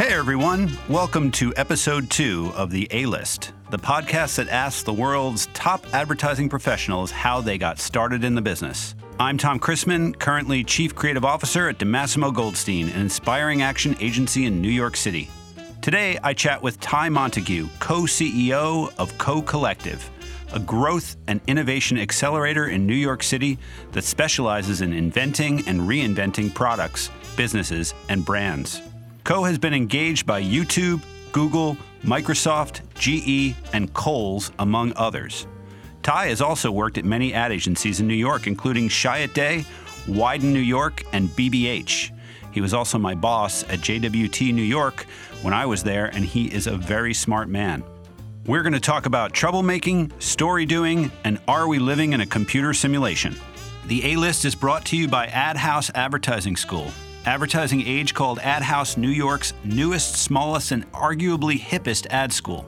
Hey everyone, welcome to episode two of the A List, the podcast that asks the world's top advertising professionals how they got started in the business. I'm Tom Christmann, currently Chief Creative Officer at DiMassimo Goldstein, an inspiring action agency in New York City. Today, I chat with Ty Montague, co CEO of Co Collective, a growth and innovation accelerator in New York City that specializes in inventing and reinventing products, businesses, and brands. Co has been engaged by YouTube, Google, Microsoft, GE, and Kohl's, among others. Ty has also worked at many ad agencies in New York, including Chiat Day, Wieden New York, and BBH. He was also my boss at JWT New York when I was there, and he is a very smart man. We're going to talk about troublemaking, story doing, and are we living in a computer simulation? The A list is brought to you by Adhouse Advertising School, advertising age called Adhouse New York's newest, smallest, and arguably hippest ad school.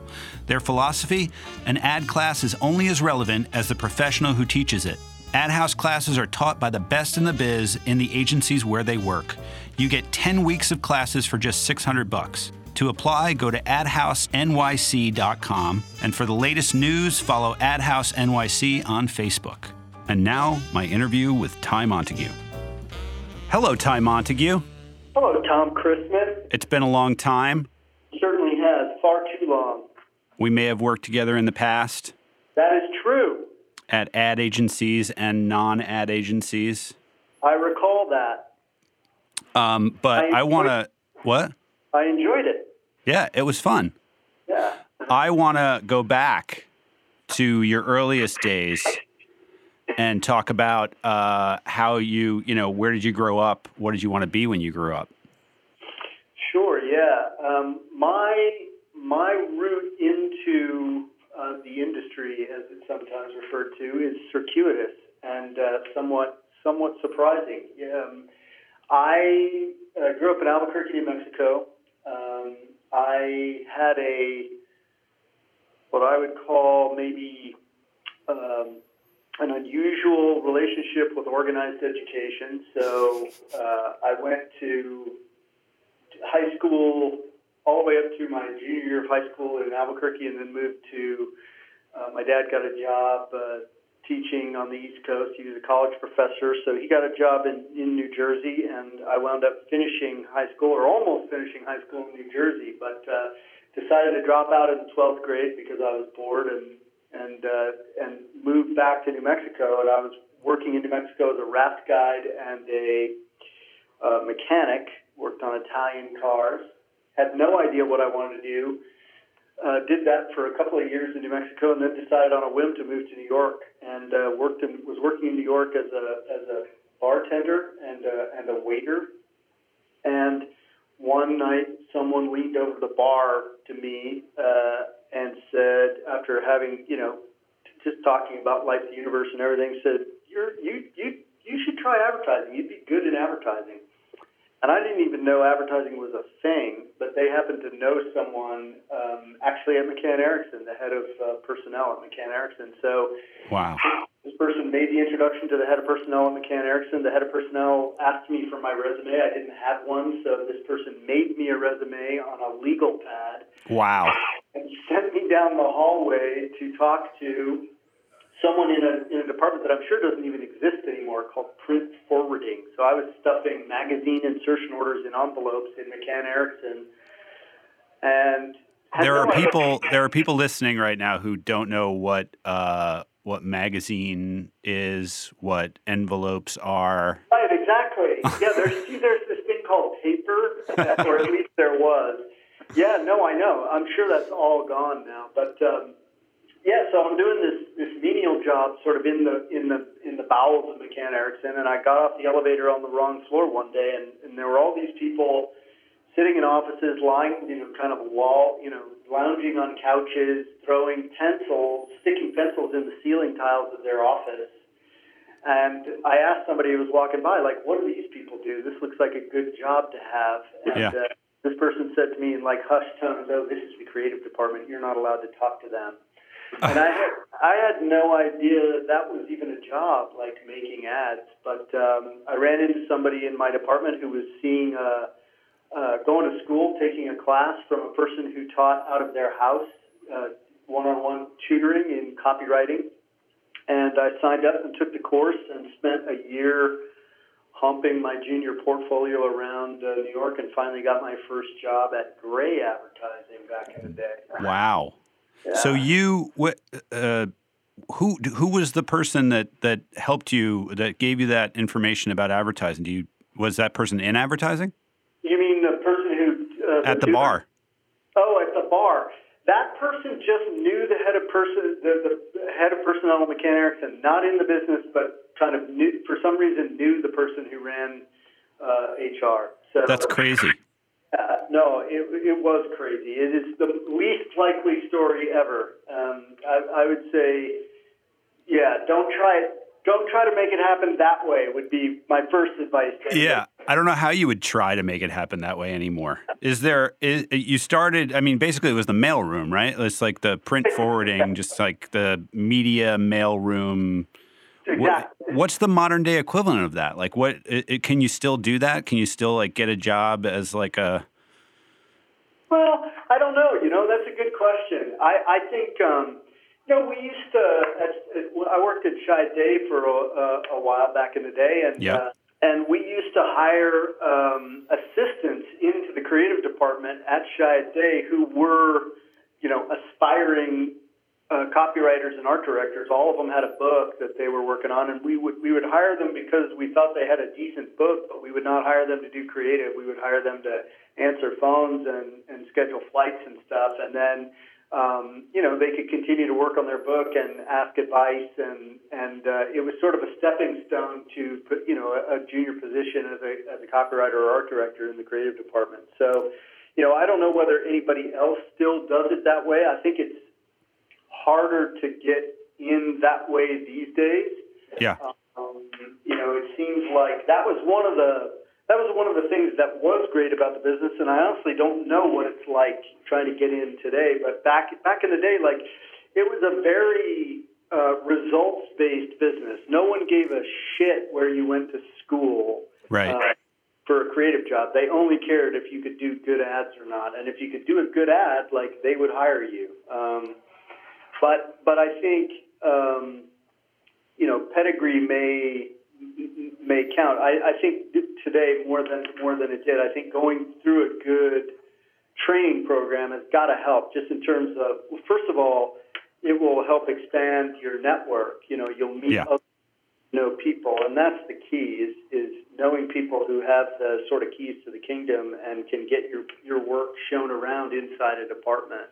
Their philosophy an ad class is only as relevant as the professional who teaches it. Adhouse classes are taught by the best in the biz in the agencies where they work. You get 10 weeks of classes for just 600 bucks. To apply, go to adhousenyc.com and for the latest news, follow Adhouse NYC on Facebook. And now, my interview with Ty Montague. Hello, Ty Montague. Hello, Tom Christmann. It's been a long time. Certainly has, far too long. We may have worked together in the past That is true. at ad agencies and non ad agencies. I recall that. Um, but I I want to, what? I enjoyed it. Yeah, it was fun. Yeah. I want to go back to your earliest days and talk about uh, how you, you know, where did you grow up? What did you want to be when you grew up? Sure, yeah. Um, my my route into uh, the industry, as it's sometimes referred to, is circuitous and uh, somewhat somewhat surprising. Um, I uh, grew up in Albuquerque, New Mexico. Um, I had a what I would call maybe um, an unusual relationship with organized education. So uh, I went to high school all the way up to my junior year of high school in Albuquerque, and then moved to. Uh, my dad got a job uh, teaching on the East Coast. He was a college professor, so he got a job in, in New Jersey, and I wound up finishing high school, or almost finishing high school in New Jersey, but uh, decided to drop out in the 12th grade because I was bored and and uh, and moved back to New Mexico. And I was working in New Mexico as a raft guide and a uh, mechanic. Worked on Italian cars. Had no idea what I wanted to do. Uh, did that for a couple of years in New Mexico, and then decided on a whim to move to New York. And uh, worked in, was working in New York as a as a bartender and a, and a waiter. And one night, someone leaned over the bar to me uh, and said, after having you know just talking about life, the universe, and everything, said, "You're you you you should try advertising. You'd be good at advertising." And I didn't even know advertising was a thing, but they happened to know someone um, actually at McCann Erickson, the head of uh, personnel at McCann Erickson. So Wow. this person made the introduction to the head of personnel at McCann Erickson. The head of personnel asked me for my resume. I didn't have one, so this person made me a resume on a legal pad Wow. And sent me down the hallway to talk to someone in a, in a department that I'm sure doesn't even exist anymore called print forwarding. So I was stuffing magazine insertion orders in envelopes in McCann Erickson. And There are people. There are people listening right now who don't know what uh, what magazine is, what envelopes are. Right, exactly. Yeah, there's see, there's this thing called paper, or at least there was. Yeah, no, I know. I'm sure that's all gone now. But um, yeah, so I'm doing this this menial job, sort of in the in the in the bowels of McCann Erickson, and I got off the elevator on the wrong floor one day, and, and there were all these people sitting in offices, lying, you know, kind of a wall, you know, lounging on couches, throwing pencils, sticking pencils in the ceiling tiles of their office. And I asked somebody who was walking by, like, what do these people do? This looks like a good job to have. And Yeah. uh, this person said to me in like hushed tones, "Oh, this is the creative department. You're not allowed to talk to them." and I had I had no idea that, that was even a job, like making ads. But um, I ran into somebody in my department who was seeing a, uh, going to school, taking a class from a person who taught out of their house, uh, one-on-one tutoring in copywriting, and I signed up and took the course and spent a year humping my junior portfolio around uh, New York, and finally got my first job at Grey Advertising back in the day. Wow. Yeah. So you what? Uh, who who was the person that that helped you that gave you that information about advertising? Do you was that person in advertising? You mean the person who uh, At the bar. Oh, at the bar. That person just knew the head of person, the, the head of personnel McCann Erickson, not in the business, but kind of knew for some reason knew the person who ran uh, HR. So That's crazy. Uh, no, it, it was crazy. It is the least likely story ever. Um, I, I would say, yeah, don't try it. Don't try to make it happen that way. Would be my first advice. Yeah, I don't know how you would try to make it happen that way anymore. Is there? Is, you started. I mean, basically, it was the mail room, right? It's like the print forwarding, just like the media mail room. What, Exactly. what's the modern day equivalent of that? Like, what it, it- can you still do that? Can you still like get a job as like a? Well, I don't know. You know, that's a good question. I, I think, um, you know, we used to, I worked at Chiat Day for a, a, a while back in the day, and Yeah. uh, and we used to hire um, assistants into the creative department at Chiat Day who were, you know, aspiring uh, copywriters and art directors. All of them had a book that they were working on, and we would we would hire them because we thought they had a decent book, but we would not hire them to do creative. We would hire them to answer phones and and schedule flights and stuff, and then. Um, you know, they could continue to work on their book and ask advice, and and uh, it was sort of a stepping stone to put, you know a, a junior position as a as a copywriter or art director in the creative department. So, you know, I don't know whether anybody else still does it that way. I think it's harder to get in that way these days. Yeah. Um, you know, it seems like that was one of the that was one of the things that was great about the business, and I honestly don't know what it's like trying to get in today. But back back in the day, like it was a very uh, results based business. No one gave a shit where you went to school Right. uh, for a creative job. They only cared if you could do good ads or not, and if you could do a good ad, like they would hire you. Um, but but I think um, you know pedigree may may count. I, I think today more than more than it did. I think going through a good training program has got to help. Just in terms of well, first of all, it will help expand your network. You know, you'll meet Yeah. other you know people, and that's the key is is knowing people who have the sort of keys to the kingdom and can get your your work shown around inside a department.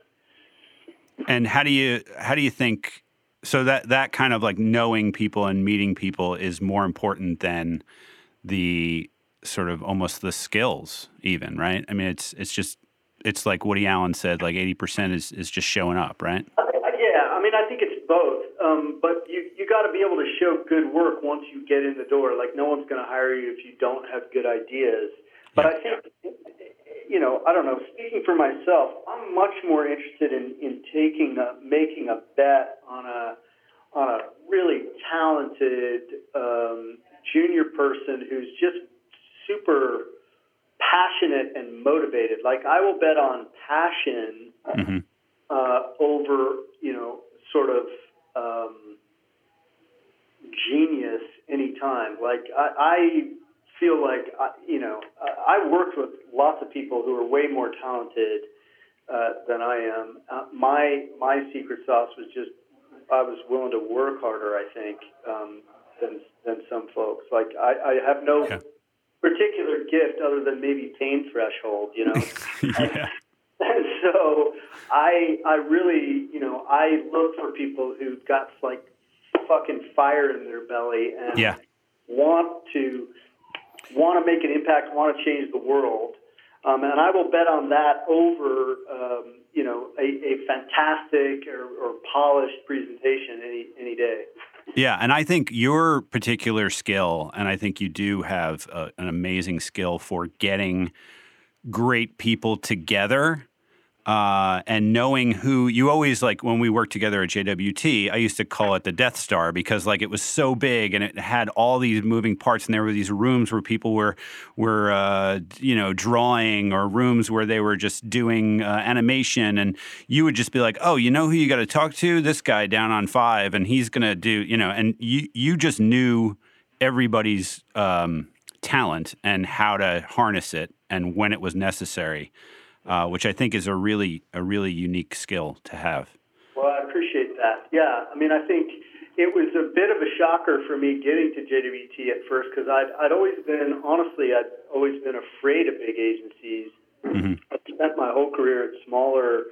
And how do you how do you think so that that kind of like knowing people and meeting people is more important than the sort of almost the skills even, right? I mean it's it's just it's like Woody Allen said like 80% is is just showing up, right? Yeah, I mean, I think it's both. Um, but you you got to be able to show good work once you get in the door. Like no one's going to hire you if you don't have good ideas. But I think, you know, I don't know. Speaking for myself, I'm much more interested in in taking a, making a bet on a on a really talented um, junior person who's just super passionate and motivated. Like I will bet on passion hmm uh, over, you know, sort of um, genius anytime. Like I, I feel like, I, you know, I, I worked with lots of people who are way more talented uh, than I am. Uh, my my secret sauce was just I was willing to work harder. I think um, than than some folks. Like I, I have no Yeah. particular gift other than maybe pain threshold. You know. yeah. And so I I really you know I look for people who've got like fucking fire in their belly and Yeah. want to want to make an impact, want to change the world. Um, and I will bet on that over um, you know a, a fantastic or, or polished presentation any any day. Yeah, and I think your particular skill, and I think you do have a, an amazing skill for getting great people together uh, and knowing who you always like when we worked together at JWT, I used to call it the Death Star because like it was so big and it had all these moving parts, and there were these rooms where people were were uh, you know drawing or rooms where they were just doing uh, animation, and you would just be like, oh, you know who you got to talk to? This guy down on five, and he's gonna do you know, and you you just knew everybody's um, talent and how to harness it and when it was necessary uh, which I think is a really a really unique skill to have. Well, I appreciate that. Yeah, I mean, I think it was a bit of a shocker for me getting to JWT at first because I'd, I'd always been, honestly, I'd always been afraid of big agencies. Mm-hmm. I spent my whole career at smaller,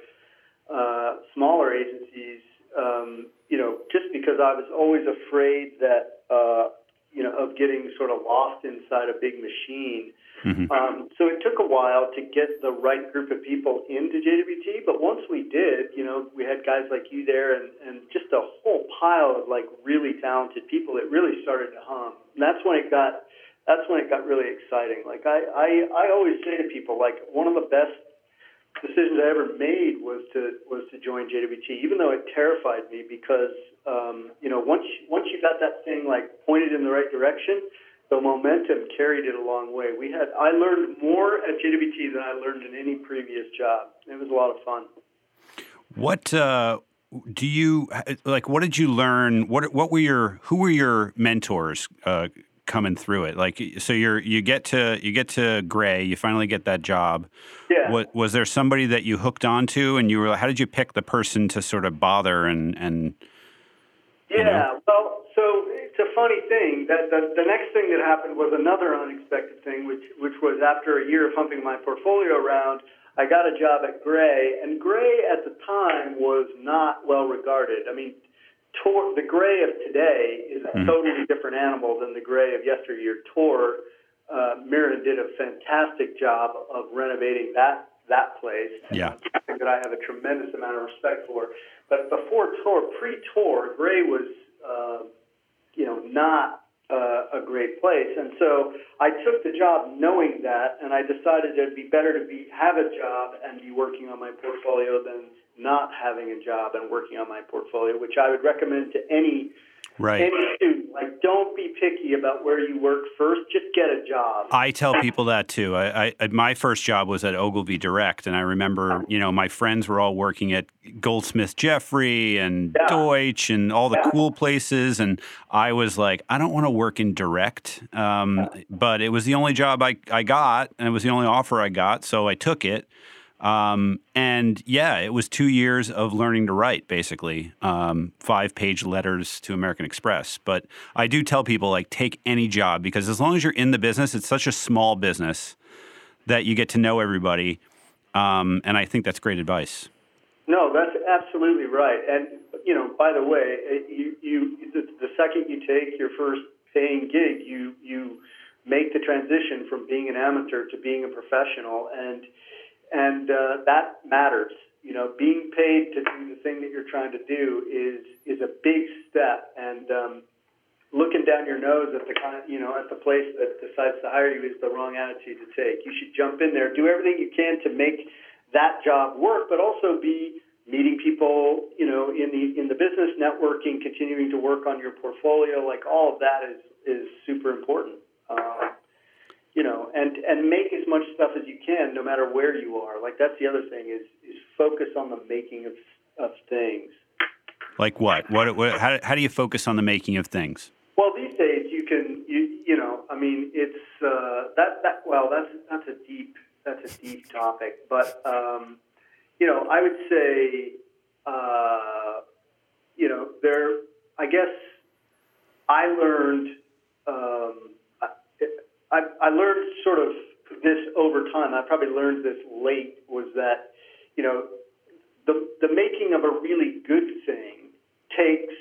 uh, smaller agencies, um, you know, just because I was always afraid that, uh, you know, of getting sort of lost inside a big machine. Mm-hmm. Um, so it took a while to get the right group of people into JWT, but once we did, you know, we had guys like you there and, and just a whole pile of like really talented people that really started to hum. And that's when it got that's when it got really exciting. Like I, I, I always say to people, like one of the best decisions I ever made was to was to join JWT, even though it terrified me because um, you know once once you got that thing like pointed in the right direction the momentum carried it a long way. We had I learned more at JWT than I learned in any previous job. It was a lot of fun. What uh, do you like? What did you learn? What what were your who were your mentors uh, coming through it? Like, so you're you get to you get to Grey, you finally get that job. Yeah. What was there somebody that you hooked onto, and you were? How did you pick the person to sort of bother and and? Yeah. You know? Well, so it's a funny thing that the, the next thing that happened was another unexpected thing, which which was after a year of humping my portfolio around, I got a job at Grey, and Grey at the time was not well regarded. I mean, Tor, the Grey of today is a mm-hmm. totally different animal than the Grey of yesteryear. Tor, uh, Myhren did a fantastic job of renovating that that place. Yeah, that I have a tremendous amount of respect for. But before Tor, pre-Tor, Grey was uh, you know, not uh, a great place. And so I took the job knowing that, and I decided it'd be better to be have a job and be working on my portfolio than not having a job and working on my portfolio, which I would recommend to any Right. Like, don't be picky about where you work first. Just get a job. I tell people that too. I, I my first job was at Ogilvy Direct, and I remember, you know, my friends were all working at Goldsmith Jeffrey and yeah. Deutsch and all the yeah. cool places, and I was like, I don't want to work in direct. Um, but it was the only job I, I got, and it was the only offer I got, so I took it. Um, and yeah, it was two years of learning to write, basically, um, five page letters to American Express. But I do tell people, like, take any job because as long as you're in the business, it's such a small business that you get to know everybody. Um, and I think that's great advice. No, that's absolutely right. And, you know, by the way, you, you the, the second you take your first paying gig, you, you make the transition from being an amateur to being a professional. And, and uh, that matters. You know, being paid to do the thing that you're trying to do is is a big step, and um, looking down your nose at the kind, you know, at the place that decides to hire you is the wrong attitude to take. You should jump in there, do everything you can to make that job work, but also be meeting people, you know, in the in the business networking, continuing to work on your portfolio, like all of that is is super important. Uh, you know, and and make as much stuff as you can, no matter where you are. Like that's the other thing is is focus on the making of of things. Like what? What? what how, how do you focus on the making of things? Well, these days you can you you know I mean it's uh, that that well that's that's a deep that's a deep topic, but um, you know I would say uh, you know there I guess I learned. Um, I, I learned sort of this over time. I probably learned this late. Was that you know the the making of a really good thing takes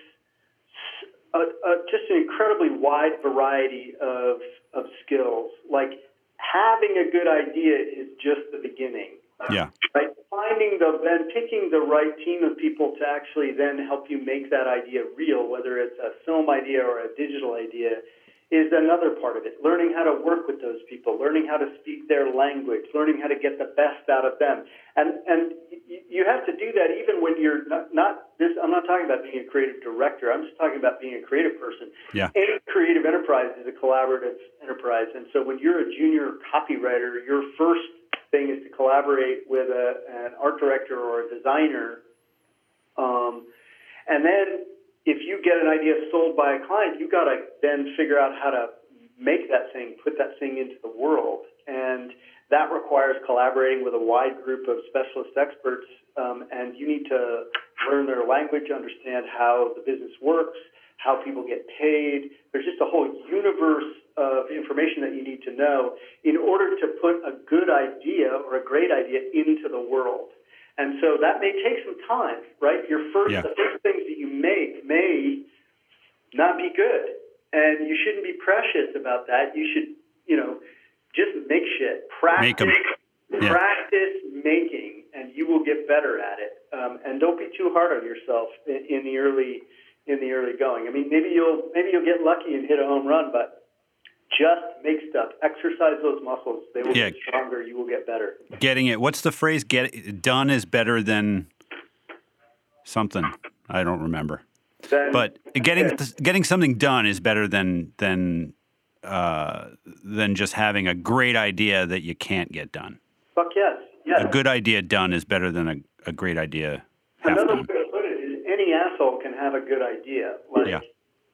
a, a, just an incredibly wide variety of of skills. Like having a good idea is just the beginning. Yeah. Right. Finding the then picking the right team of people to actually then help you make that idea real, whether it's a film idea or a digital idea, is another part of it. Learning how to work with those people, learning how to speak their language, learning how to get the best out of them. And and you have to do that even when you're not, not this. I'm not talking about being a creative director. I'm just talking about being a creative person. Yeah. Any creative enterprise is a collaborative enterprise, and so when you're a junior copywriter, your first thing is to collaborate with a, an art director or a designer. Um, and then if you get an idea sold by a client, you got to then figure out how to make that thing, put that thing into the world. And that requires collaborating with a wide group of specialist experts. Um, and you need to learn their language, understand how the business works, how people get paid. There's just a whole universe of information that you need to know in order to put a good idea or a great idea into the world. And so that may take some time, right? Your first, yeah. the first you make may not be good, and you shouldn't be precious about that. You should, you know, just make shit, practice, make yeah. practice making, and you will get better at it. Um, and don't be too hard on yourself in, in the early, in the early going. I mean, maybe you'll maybe you'll get lucky and hit a home run, but just make stuff. Exercise those muscles. They will yeah. get stronger. You will get better. Getting it. What's the phrase? Get it done is better than something. I don't remember. Then, but getting getting something done is better than than uh, than just having a great idea that you can't get done. Fuck yes. Yes. A good idea done is better than a, a great idea. Another way to put it is any asshole can have a good idea. Like yeah.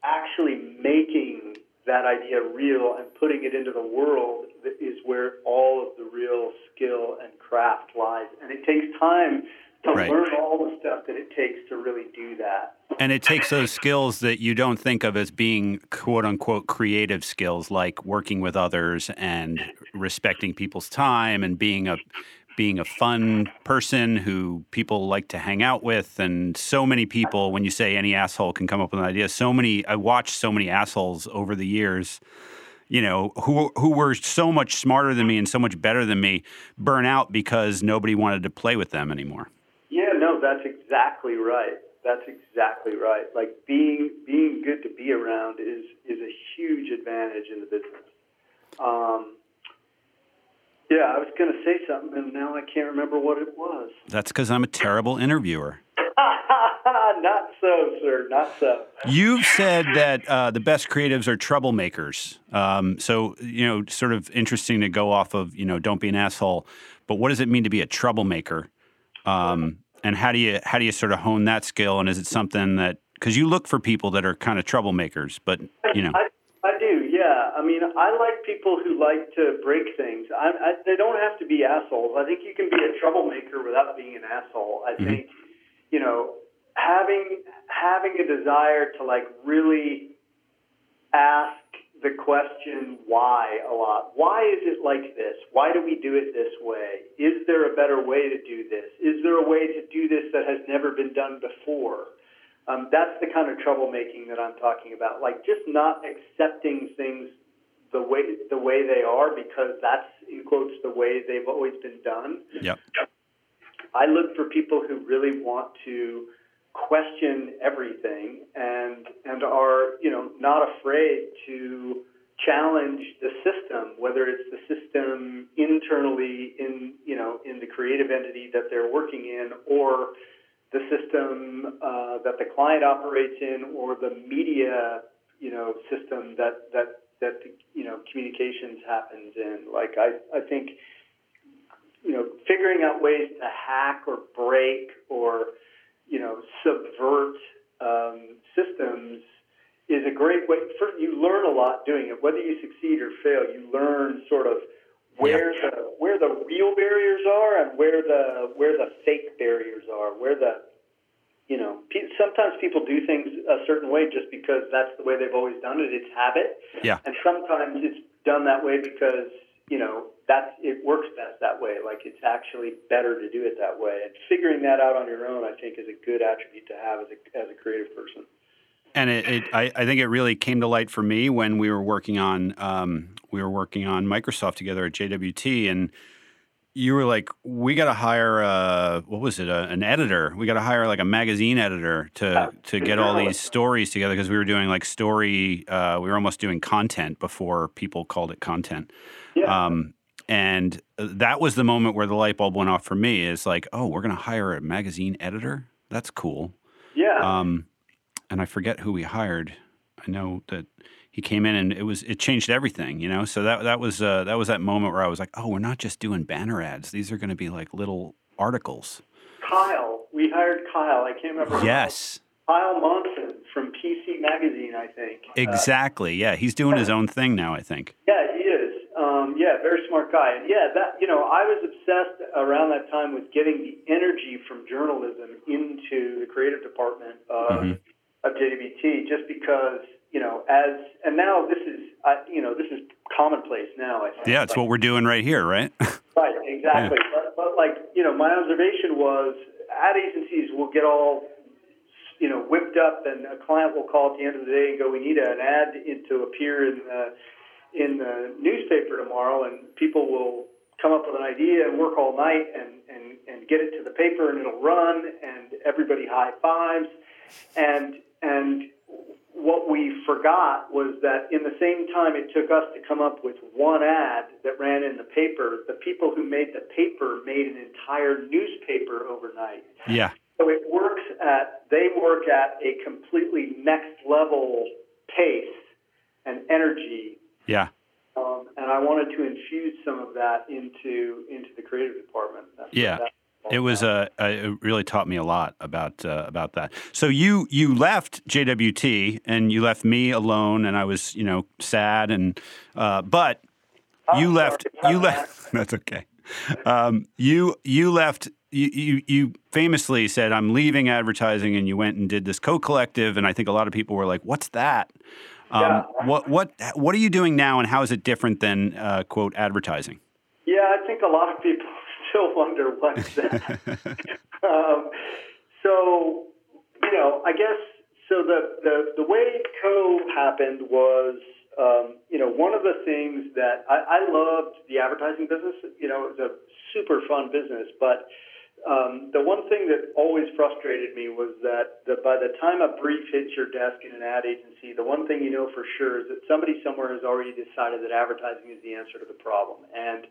actually making that idea real and putting it into the world is where all of the real skill and craft lies. And it takes time to right. learn all the stuff that it takes to really do that. And it takes those skills that you don't think of as being quote unquote creative skills, like working with others and respecting people's time and being a being a fun person who people like to hang out with and so many people when you say any asshole can come up with an idea so many i watched so many assholes over the years you know who who were so much smarter than me and so much better than me burn out because nobody wanted to play with them anymore that's exactly right that's exactly right like being being good to be around is is a huge advantage in the business um, yeah, I was going to say something, and now I can't remember what it was. That's because I'm a terrible interviewer. Not so, sir. Not so. You've said that uh, the best creatives are troublemakers. Um, so, you know, sort of interesting to go off of, you know, don't be an asshole. But what does it mean to be a troublemaker? Um, and how do you how do you sort of hone that skill? And is it something that because you look for people that are kind of troublemakers, but you know. I, I do, yeah. I mean, I like people who like to break things. I, I, they don't have to be assholes. I think you can be a troublemaker without being an asshole. I mm-hmm. think, you know, having having a desire to like really ask the question why a lot. Why is it like this? Why do we do it this way? Is there a better way to do this? Is there a way to do this that has never been done before? Um, that's the kind of troublemaking that I'm talking about. Like just not accepting things the way the way they are because that's in quotes the way they've always been done. Yep. I look for people who really want to question everything and and are you know not afraid to challenge the system, whether it's the system internally in you know in the creative entity that they're working in or the system uh, that the client operates in or the media, you know, system that that that you know communications happens in. Like I, I think, you know, figuring out ways to hack or break or you know subvert um, systems is a great way. For, you learn a lot doing it. Whether you succeed or fail, you learn sort of where yeah. the where the real barriers are and where the where the fake barriers are, where the you know pe- sometimes people do things a certain way just because that's the way they've always done it. It's habit. Yeah. And sometimes it's done that way because you know that's it works best that way. Like it's actually better to do it that way. And figuring that out on your own, I think, is a good attribute to have as a as a creative person and it, it I, I, think it really came to light for me when we were working on um, we were working on Microsoft together at JWT, and you were like, we got to hire a what was it, a, an editor? We got to hire like a magazine editor to to get all these stories together because we were doing like story. Uh, we were almost doing content before people called it content. Yeah. Um, and that was the moment where the light bulb went off for me. Is like, oh, we're gonna hire a magazine editor. That's cool. yeah. Um, and I forget who we hired. I know that he came in and it was it changed everything, you know. So that that was uh, that was that moment where I was like, oh, we're not just doing banner ads. These are going to be like little articles. Kyle, we hired Kyle. I can't remember. Yes, Kyle Monson from PC Magazine, I think. Uh, exactly. Yeah, he's doing his own thing now. I think. yeah. Um, yeah, very smart guy. And yeah, that you know, I was obsessed around that time with getting the energy from journalism into the creative department of, Mhm. of JWT, just because you know, as and now this is, I, you know, this is commonplace now. I think. Yeah, it's Like, what we're doing right here, right? Right, exactly. But, but like, you know, my observation was ad agencies will get all, you know, whipped up, and a client will call at the end of the day and go, "We need an ad to appear in the in the newspaper tomorrow," and people will come up with an idea and work all night and and and get it to the paper, and it'll run, and everybody high fives, and and what we forgot was that in the same time it took us to come up with one ad that ran in the paper, the people who made the paper made an entire newspaper overnight. yeah, So it works at, they work at a completely next level pace and energy. Yeah. Um, and I wanted to infuse some of that into into the creative department. That's Yeah. It was about. uh, it really taught me a lot about uh, about that. So you you left JWT and you left me alone, and I was you know sad and uh, but you I'm left you left that's okay. Um, you you left. You, you you famously said I'm leaving advertising, and you went and did this co-collective, and I think a lot of people were like, "What's that?" Um, Yeah. What what what are you doing now, and how is it different than uh, quote advertising? Yeah, I think a lot of people still wonder what's that. um, so, you know, I guess so. The the the way Co happened was, um, you know, one of the things that I, I loved the advertising business. You know, it was a super fun business, but um, the one thing that always frustrated me was that by the time a brief hits your desk in an ad agency, the one thing you know for sure is that somebody somewhere has already decided that advertising is the answer to the problem. And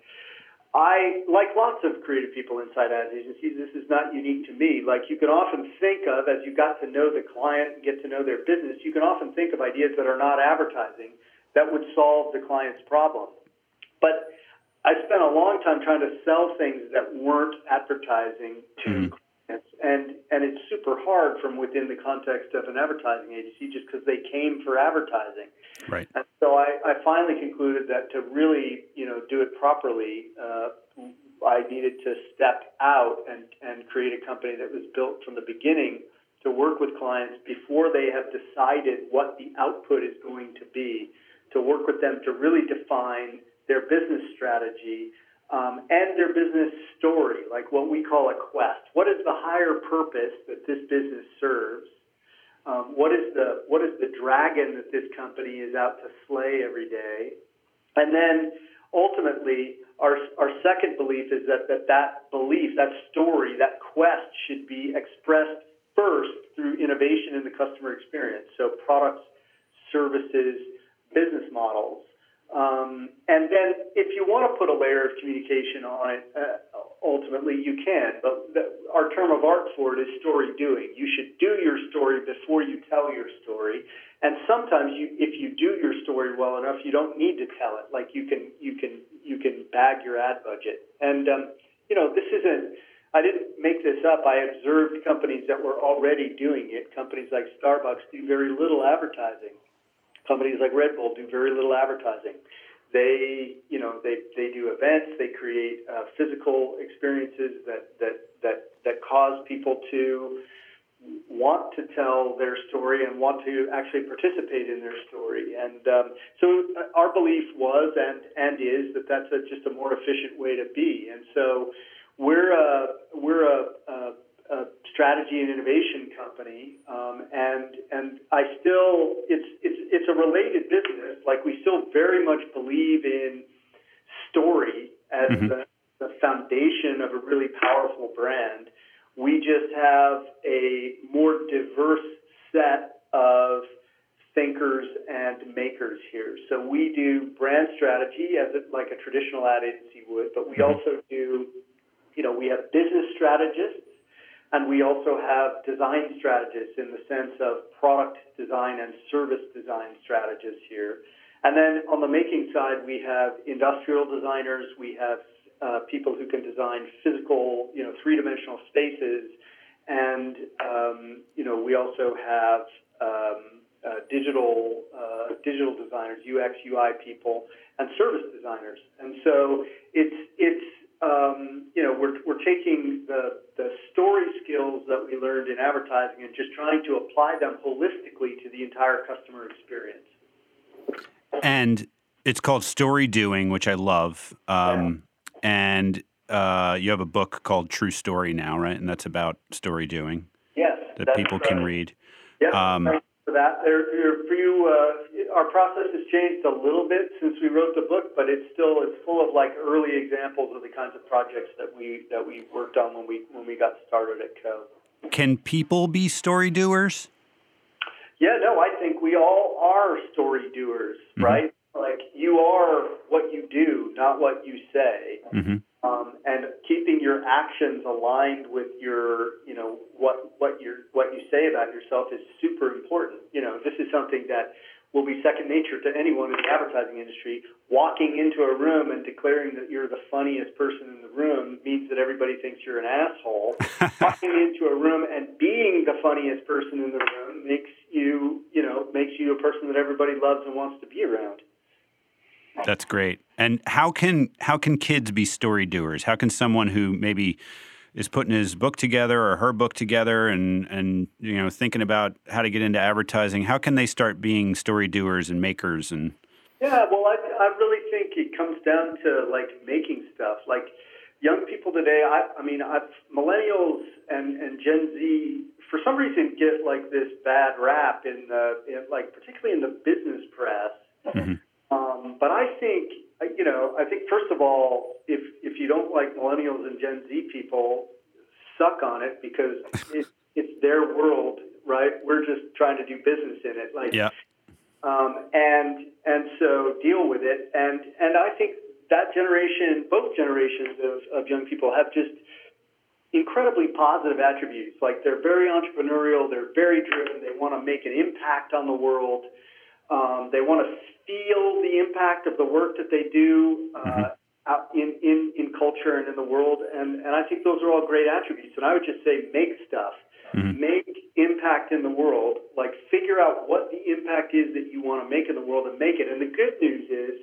I, like lots of creative people inside ad agencies, this is not unique to me. Like you can often think of, as you got to know the client and get to know their business, you can often think of ideas that are not advertising that would solve the client's problem. But I spent a long time trying to sell things that weren't advertising to Mhm. clients, and and it's super hard from within the context of an advertising agency just because they came for advertising. Right. And so I, I finally concluded that to really, you know, do it properly, uh, I needed to step out and, and create a company that was built from the beginning to work with clients before they have decided what the output is going to be, to work with them to really define their business strategy um, and their business story, like what we call a quest. What is the higher purpose that this business serves? Um, what is the what is the dragon that this company is out to slay every day? And then ultimately, our our second belief is that that, that belief, that story, that quest should be expressed first through innovation in the customer experience. So products, services, business models. Um, and then, if you want to put a layer of communication on it, uh, ultimately you can. But the, our term of art for it is story doing. You should do your story before you tell your story. And sometimes, you, if you do your story well enough, you don't need to tell it. Like you can, you can, you can bag your ad budget. And um, you know, this isn't. I didn't make this up. I observed companies that were already doing it. Companies like Starbucks do very little advertising companies like Red Bull do very little advertising. They, you know, they, they do events. They create uh, physical experiences that, that that that cause people to want to tell their story and want to actually participate in their story. And um, so uh, our belief was and and is that that's a, just a more efficient way to be. And so we're a we're a, a a strategy and innovation company, um, and and I still it's it's it's a related business. Like we still very much believe in story as Mhm. the the foundation of a really powerful brand. We just have a more diverse set of thinkers and makers here. So we do brand strategy as it, like a traditional ad agency would, but we mm-hmm. also do, you know, we have business strategists and we also have design strategists in the sense of product design and service design strategists here. And then on the making side, we have industrial designers, we have uh, people who can design physical, you know, three-dimensional spaces, and um, you know, we also have um, uh, digital uh, digital designers, UX UI people, and service designers. And so it's it's um, you know we're we're taking the the story skills that we learned in advertising and just trying to apply them holistically to the entire customer experience. And it's called Story Doing, which I love. Um, yeah. And uh, you have a book called True Story now, right? And that's about story doing. Yes, that people can read. Yes. Um, for that. There, there, for you, uh, our process has changed a little bit since we wrote the book, but it's still it's full of like early examples of the kinds of projects that we that we worked on when we when we got started at Co. Can people be story doers? Yeah, no, I think we all are story doers, mm-hmm. right? Like you are what you do, not what you say. Mm-hmm um, and keeping your actions aligned with your, you know, what what you what you say about yourself is super important. You know, this is something that will be second nature to anyone in the advertising industry. Walking into a room and declaring that you're the funniest person in the room means that everybody thinks you're an asshole. Walking into a room and being the funniest person in the room makes you, you know, makes you a person that everybody loves and wants to be around. That's great. And how can how can kids be story doers? How can someone who maybe is putting his book together or her book together and and you know thinking about how to get into advertising, how can they start being story doers and makers and Yeah, well I I really think it comes down to like making stuff. Like young people today, I I mean, I've millennials and and Gen Z for some reason get like this bad rap in the in, like particularly in the business press. Mm-hmm um, but I think, you know, I think first of all, if if you don't like millennials and Gen Z people, suck on it because it, it's their world, right? We're just trying to do business in it, like, yeah. Um, and and so deal with it. And and I think that generation, both generations of, of young people, have just incredibly positive attributes. Like they're very entrepreneurial, they're very driven, they want to make an impact on the world. Um, they want to feel the impact of the work that they do uh, mm-hmm. out in, in, in culture and in the world. And, and I think those are all great attributes. And I would just say make stuff, mm-hmm. make impact in the world, like figure out what the impact is that you want to make in the world and make it. And the good news is,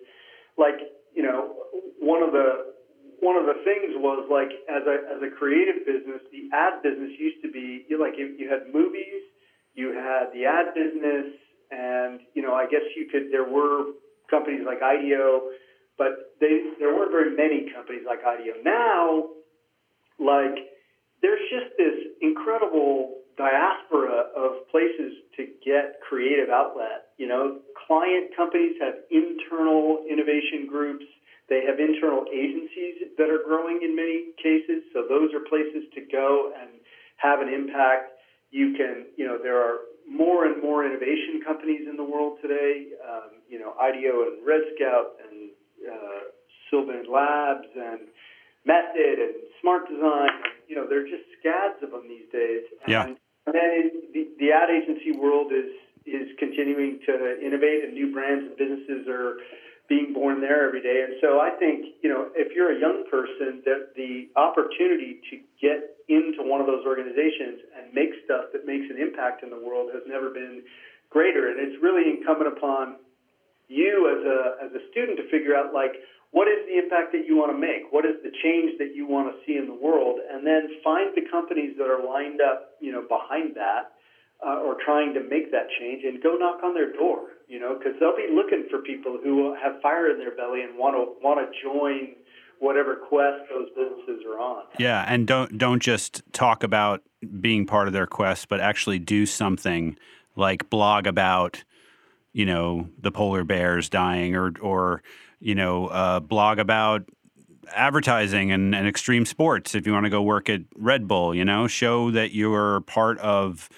like, you know, one of the one of the things was like as a as a creative business, the ad business used to be you like you, you had movies, you had the ad business, and you know, I guess you could. There were companies like IDEO, but they there weren't very many companies like IDEO. Now, like there's just this incredible diaspora of places to get creative outlet. You know, client companies have internal innovation groups. They have internal agencies that are growing in many cases. So those are places to go and have an impact. You can, you know, there are more and more innovation companies in the world today. Um, you know, IDEO and Red Scout and uh, Sylvain Labs and Method and Smart Design. You know, there are just scads of them these days. Yeah. And, and then the, the ad agency world is is continuing to innovate, and new brands and businesses are being born there every day. And so I think, you know, if you're a young person, that the opportunity to get into one of those organizations and make stuff that makes an impact in the world has never been greater. And it's really incumbent upon you as a as a student to figure out like what is the impact that you want to make? What is the change that you want to see in the world? And then find the companies that are lined up, you know, behind that uh, or trying to make that change and go knock on their door, you know, because they'll be looking for people who have fire in their belly and want to want to join whatever quest those businesses are on. Yeah, and don't don't just talk about being part of their quest, but actually do something like blog about, you know, the polar bears dying, or or you know, uh, blog about advertising and, and extreme sports. If you want to go work at Red Bull, you know, show that you're part of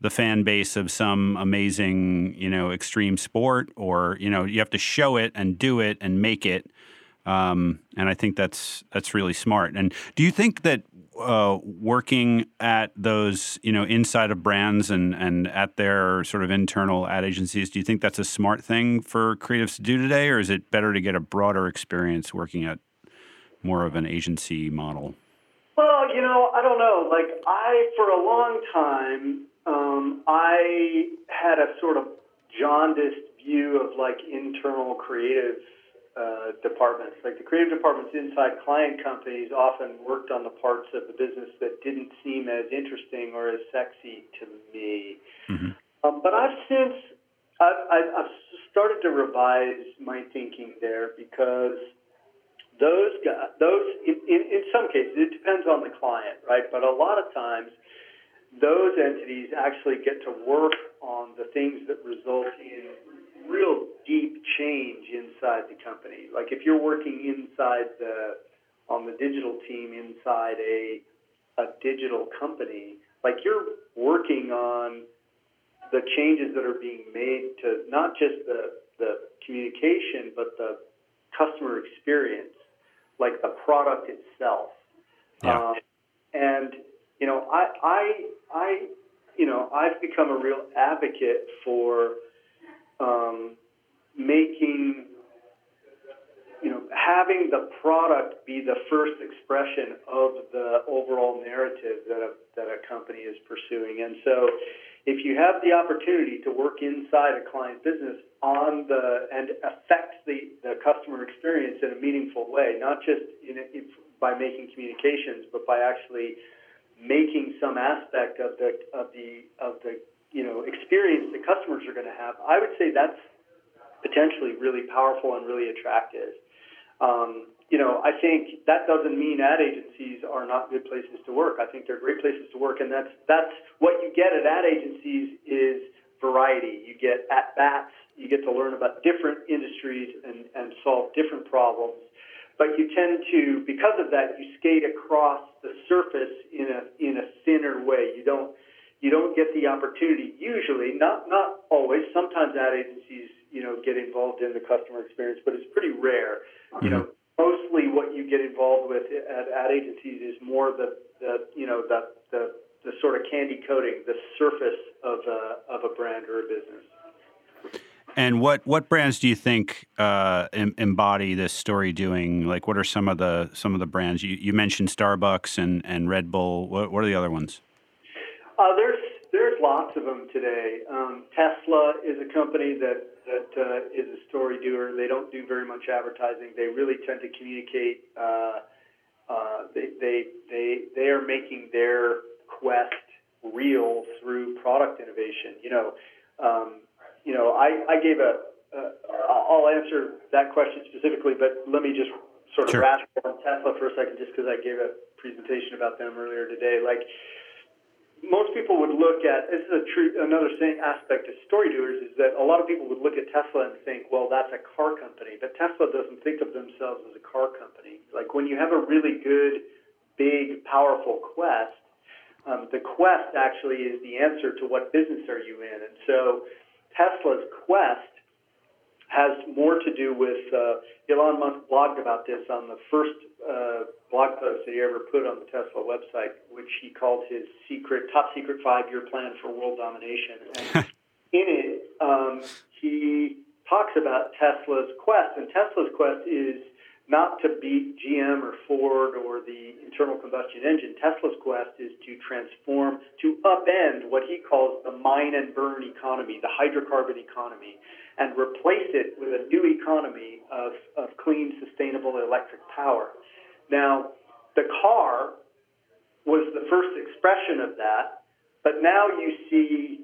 the fan base of some amazing, you know, extreme sport, or you know, you have to show it and do it and make it. Um, and I think that's that's really smart. And do you think that uh, working at those, you know, inside of brands and and at their sort of internal ad agencies, do you think that's a smart thing for creatives to do today, or is it better to get a broader experience working at more of an agency model? Well, you know, I don't know. Like I, for a long time, um, I had a sort of jaundiced view of like internal creative uh, departments. Like the creative departments inside client companies often worked on the parts of the business that didn't seem as interesting or as sexy to me. Mm-hmm. Um, but I've since I've, I've started to revise my thinking there because those guys, those in, in, in some cases it depends on the client, right? But a lot of times those entities actually get to work on the things that result in real deep change inside the company. Like if you're working inside the on the digital team inside a a digital company, like you're working on the changes that are being made to not just the the communication but the customer experience, like the product itself. Yeah. Um, and you know, I I I you know, I've become a real advocate for um, making, you know, having the product be the first expression of the overall narrative that a, that a company is pursuing. And so, if you have the opportunity to work inside a client business on the and affect the, the customer experience in a meaningful way, not just in if, by making communications, but by actually making some aspect of the of the of the you know experience that customers are going to have, I would say that's potentially really powerful and really attractive. Um, you know, I think that doesn't mean ad agencies are not good places to work. I think they're great places to work, and that's that's what you get at ad agencies is variety. You get at bats. You get to learn about different industries and, and solve different problems. But you tend to, because of that, you skate across the surface in a in a thinner way. You don't you don't get the opportunity usually, not not always. Sometimes ad agencies, you know, get involved in the customer experience, but it's pretty rare. Mm-hmm. You know, mostly what you get involved with at ad agencies is more the, the you know the, the the sort of candy coating, the surface of a, of a brand or a business. And what, what brands do you think uh, embody this story doing? Like, what are some of the some of the brands you, you mentioned? Starbucks and, and Red Bull. What, what are the other ones? Uh, there's there's lots of them today. Um, Tesla is a company that that uh, is a story doer. They don't do very much advertising. They really tend to communicate. Uh, uh, they, they they they are making their quest real through product innovation. You know, um, you know, I, I gave a. Uh, I'll answer that question specifically, but let me just sort of sure. rasp on Tesla for a second, just because I gave a presentation about them earlier today. Like most people would look at this is a true another aspect of story doers is that a lot of people would look at Tesla and think, well, that's a car company, but Tesla doesn't think of themselves as a car company. Like when you have a really good, big, powerful quest, um, the quest actually is the answer to what business are you in, and so Tesla's quest has more to do with uh, Elon Musk blogged about this on the first uh, blog post that he ever put on the Tesla website, which he called his secret, top secret five-year plan for world domination. And in it, um, he talks about Tesla's quest, and Tesla's quest is not to beat GM or Ford or the internal combustion engine. Tesla's quest is to transform, to upend what he calls the mine and burn economy, the hydrocarbon economy and replace it with a new economy of, of clean, sustainable electric power. Now, the car was the first expression of that, but now you see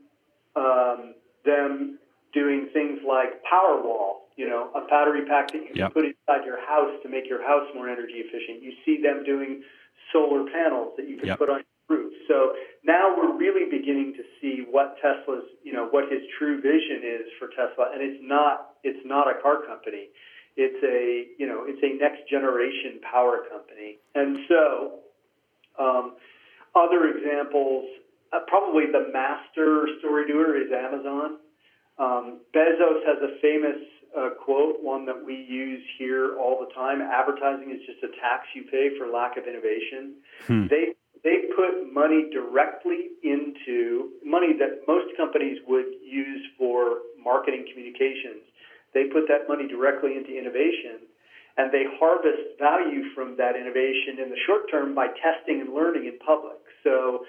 um, them doing things like Powerwall, you know, a battery pack that you yep. can put inside your house to make your house more energy efficient. You see them doing solar panels that you can yep. put on your roof. So now we're really beginning to see what Tesla's, you know, what his true vision is for Tesla, and it's not it's not a car company. It's a you know it's a next generation power company, and so um, other examples. Uh, probably the master story doer is Amazon. Um, Bezos has a famous uh, quote, one that we use here all the time. Advertising is just a tax you pay for lack of innovation. Hmm. They they put money directly into money that most companies would use for marketing communications. They put that money directly into innovation, and they harvest value from that innovation in the short term by testing and learning in public. So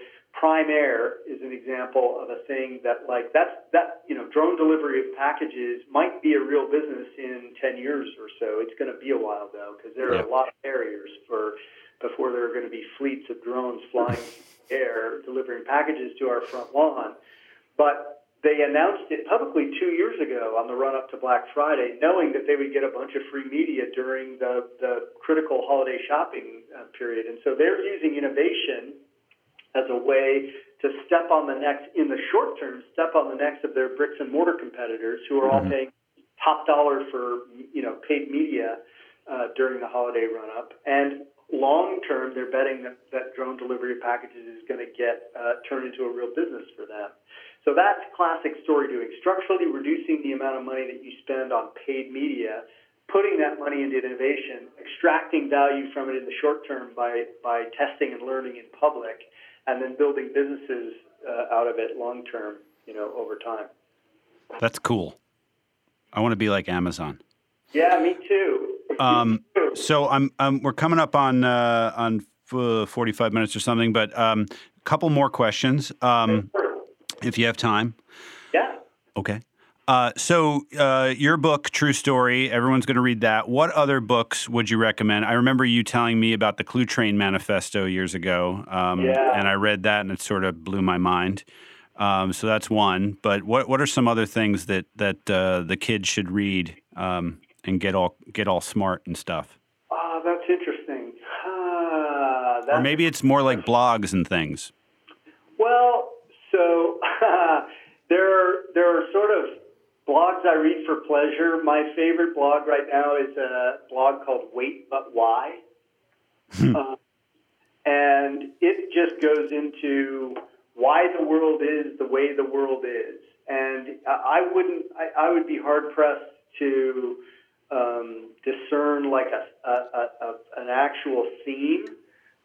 Prime Air is an example of a thing that like that's that you know drone delivery of packages might be a real business in 10 years or so. It's going to be a while though because there are yeah. a lot of barriers for before there are going to be fleets of drones flying air delivering packages to our front lawn. But they announced it publicly two years ago on the run up to Black Friday, knowing that they would get a bunch of free media during the, the critical holiday shopping uh, period. And so they're using innovation as a way to step on the necks in the short term, step on the necks of their bricks and mortar competitors who are mm-hmm. all paying top dollar for you know paid media uh, during the holiday run up, and long term they're betting that, that drone delivery packages is going to get uh, turned into a real business for them. So that's classic story doing. Structurally reducing the amount of money that you spend on paid media, putting that money into innovation, extracting value from it in the short term by, by testing and learning in public, and then building businesses uh, out of it long term, you know, over time. That's cool. I want to be like Amazon. Yeah, me too. Um, so I'm, I'm, we're coming up on uh, on 45 minutes or something, but um, a couple more questions, um, if you have time. Yeah. Okay. Uh, so uh, your book, True Story, everyone's going to read that. What other books would you recommend? I remember you telling me about the Cluetrain Manifesto years ago, um, yeah. and I read that, and it sort of blew my mind. Um, so that's one. But what what are some other things that that uh, the kids should read um, and get all get all smart and stuff? Oh, that's interesting. Uh, that's or maybe it's more like blogs and things. Well, so there are, there are sort of blogs I read for pleasure. My favorite blog right now is a blog called Wait But Why. Uh, and it just goes into why the world is the way the world is. And I wouldn't, I, I would be hard pressed to um, discern like a, a, a, an actual theme.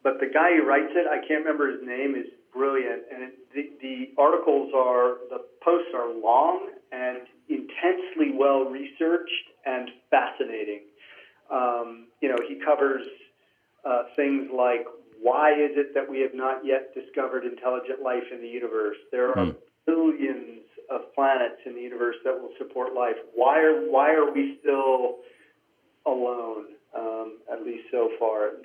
But the guy who writes it, I can't remember his name, is brilliant. And it, the, the articles are, the posts are long and intensely well researched and fascinating. Um, you know, he covers uh, things like why is it that we have not yet discovered intelligent life in the universe? There are mm. billions of planets in the universe that will support life. Why are why are we still alone? Um, at least so far.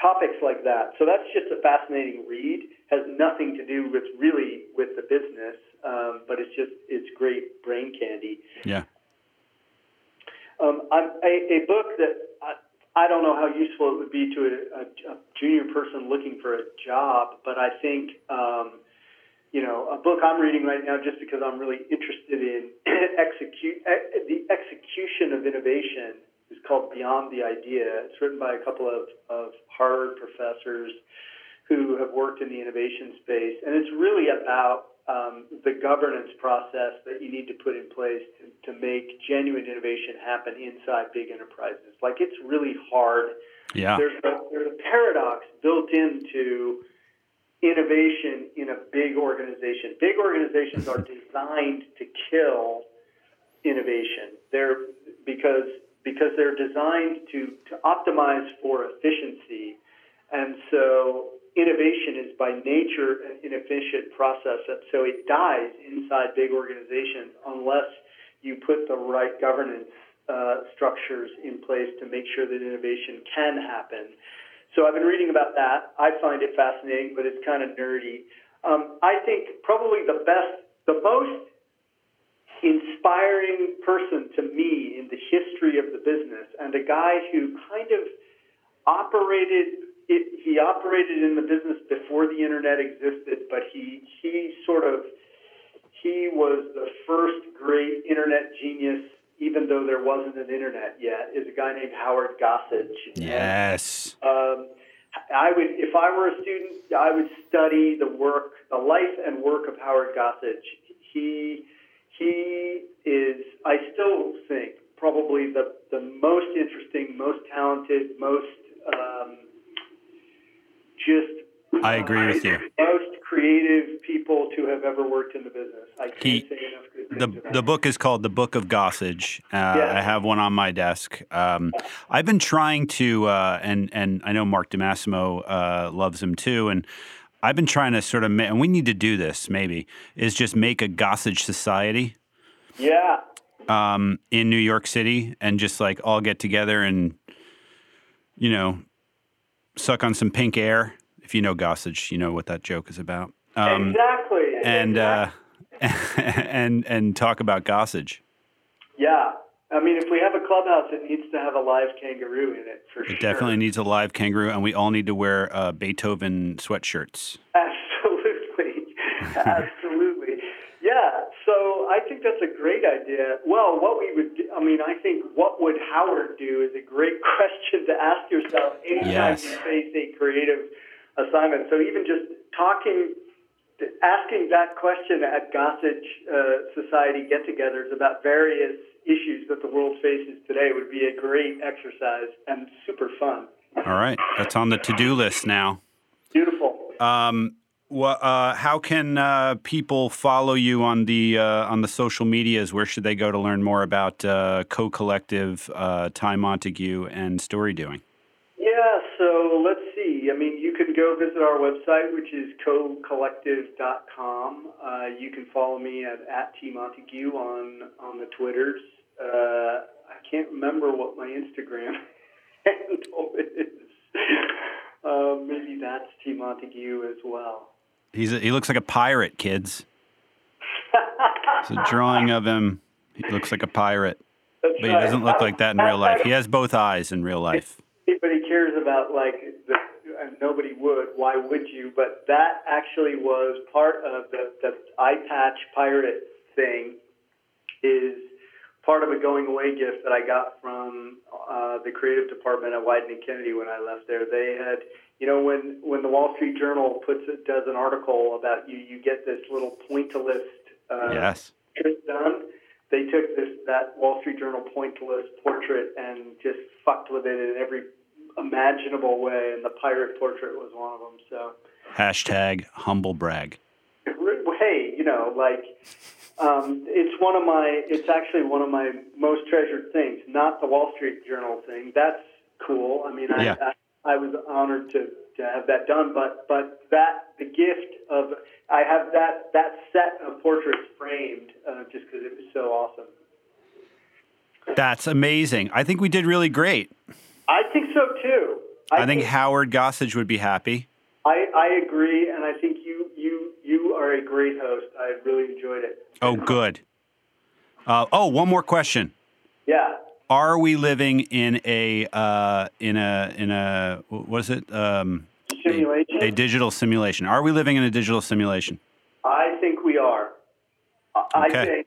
Topics like that. So that's just a fascinating read. Has nothing to do with really with the business um, but it's just it's great brain candy. Yeah. Um, I'm, a, a book that I, I don't know how useful it would be to a, a, a junior person looking for a job, but I think um, you know a book I'm reading right now just because I'm really interested in execute the execution of innovation is called Beyond the Idea. It's written by a couple of, of Harvard professors who have worked in the innovation space, and it's really about um, the governance process that you need to put in place to, to make genuine innovation happen inside big enterprises. Like it's really hard. Yeah. There's a, there's a paradox built into innovation in a big organization. Big organizations are designed to kill innovation. They're because because they're designed to, to optimize for efficiency. And so innovation is by nature an inefficient process, so it dies inside big organizations unless you put the right governance uh, structures in place to make sure that innovation can happen. So I've been reading about that. I find it fascinating, but it's kind of nerdy. Um, I think probably the best, the most inspiring person to me in the history of the business, and a guy who kind of operated it, he operated in the business before the internet existed, but he he sort of he was the first great internet genius, even though there wasn't an internet yet, is a guy named Howard Gossage. Yes. Um, I would, if I were a student, I would study the work, the life and work of Howard Gossage. He he is, I still think, probably the the most interesting, most talented, most um, just. I agree with you. Most creative people to have ever worked in the business. I can't He- say enough good things The, about the book is called The Book of Gossage. Uh, Yeah. I have one on my desk. Um, I've been trying to, uh, and and I know Mark DiMassimo uh, loves him too, and I've been trying to sort of, and we need to do this maybe, is just make a Gossage society Yeah. um, in New York City and just like all get together and, you know, suck on some pink air. If you know Gossage, you know what that joke is about. Um, exactly. and Exactly. uh, and and talk about Gossage. Yeah. I mean, if we have a clubhouse, it needs to have a live kangaroo in it for sure. It definitely needs a live kangaroo, and we all need to wear uh, Beethoven sweatshirts. Absolutely. Absolutely. So I think that's a great idea. Well, what we would, do, I mean, I think what would Howard do is a great question to ask yourself anytime Yes. you face a creative assignment. So even just talking, asking that question at Gossage uh, Society get-togethers about various issues that the world faces today would be a great exercise and super fun. All right, that's on the to-do list now. Beautiful. Um, uh, how can uh, people follow you on the uh, on the social medias? Where should they go to learn more about uh, Co-Collective, uh, Ty Montague, and Story Doing? Yeah, so let's see. I mean, you can go visit our website, which is cocollective.com. Uh, you can follow me at, at T Montague on, on the Twitters. Uh, I can't remember what my Instagram handle is. Uh, maybe that's T Montague as well. He's a, he looks like a pirate, kids. It's a drawing of him. He looks like a pirate, That's but he right. doesn't look like that in real life. He has both eyes in real life. But he cares about like the, and nobody would. Why would you? But that actually was part of the the eye patch pirate thing. Is part of a going away gift that I got from uh, the creative department at Wieden and Kennedy when I left there. They had, you know, when when the Wall Street Journal puts it, does an article about you, you get this little pointillist. Uh, Yes. done. They took this that Wall Street Journal pointillist portrait and just fucked with it in every imaginable way, and the pirate portrait was one of them. So, Hashtag humble brag. hey, you know, like um, it's one of my. It's actually one of my most treasured things. Not the Wall Street Journal thing. That's cool. I mean, I, Yeah. I, I was honored to to have that done, but but that the gift of I have that that set of portraits framed uh, just because it was so awesome. That's amazing. I think we did really great. I think so too. I think Howard Gossage would be happy. I, I agree, and I think you you you are a great host. I really enjoyed it. Oh, good. Uh, oh, one more question. Yeah. Are we living in a uh, in a in a what is it? Um, Simulation. a digital simulation. Are we living in a digital simulation? I think we are. I I think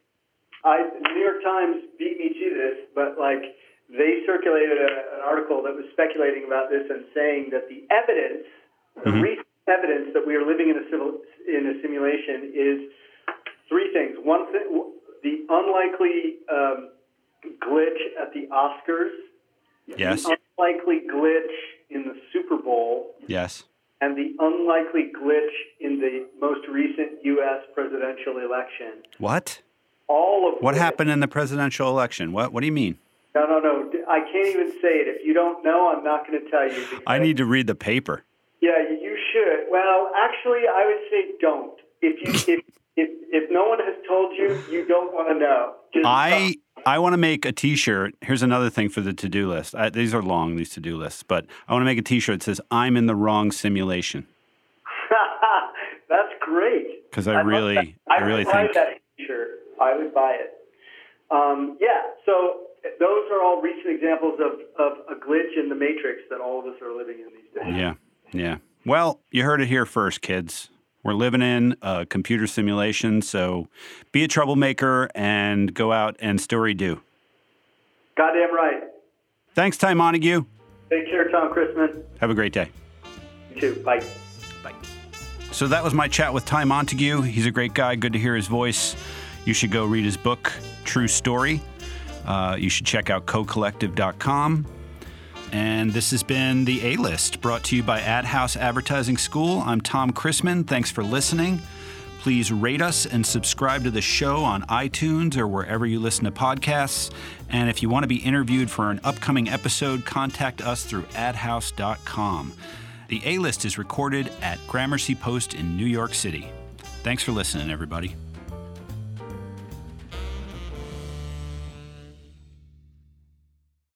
I the New York Times beat me to this, but like they circulated a, an article that was speculating about this and saying that the evidence, the Mhm. recent evidence that we are living in a civil in a simulation is three things. One thing, the unlikely um, glitch at the Oscars, Yes. the unlikely glitch in the Super Bowl, Yes. and the unlikely glitch in the most recent U.S. presidential election. What? All of What happened in the presidential election? What What do you mean? No, no, no. I can't even say it. If you don't know, I'm not going to tell you. I need to read the paper. Yeah, you should. Well, actually, I would say don't. If you if if, if no one has told you, you don't want to know. Just I I want to make a T-shirt. Here's another thing for the to-do list. I, these are long, these to-do lists, but I want to make a T-shirt that says "I'm in the wrong simulation" That's great. because I I'd really. I would really buy think. that T-shirt. I would buy it. Um, yeah. So those are all recent examples of, of a glitch in the matrix that all of us are living in these days. Yeah, yeah. Well, you heard it here first, kids. We're living in a computer simulation, so be a troublemaker and go out and story do. Goddamn right. Thanks, Ty Montague. Take care, Tom Christmann. Have a great day. You too. Bye. Bye. So that was my chat with Ty Montague. He's a great guy. Good to hear his voice. You should go read his book, True Story. Uh, you should check out cocollective.com. And this has been The A List, brought to you by Adhouse Advertising School. I'm Tom Christmann. Thanks for listening. Please rate us and subscribe to the show on iTunes or wherever you listen to podcasts. And if you want to be interviewed for an upcoming episode, contact us through adhouse.com. The A List is recorded at Gramercy Post in New York City. Thanks for listening, everybody.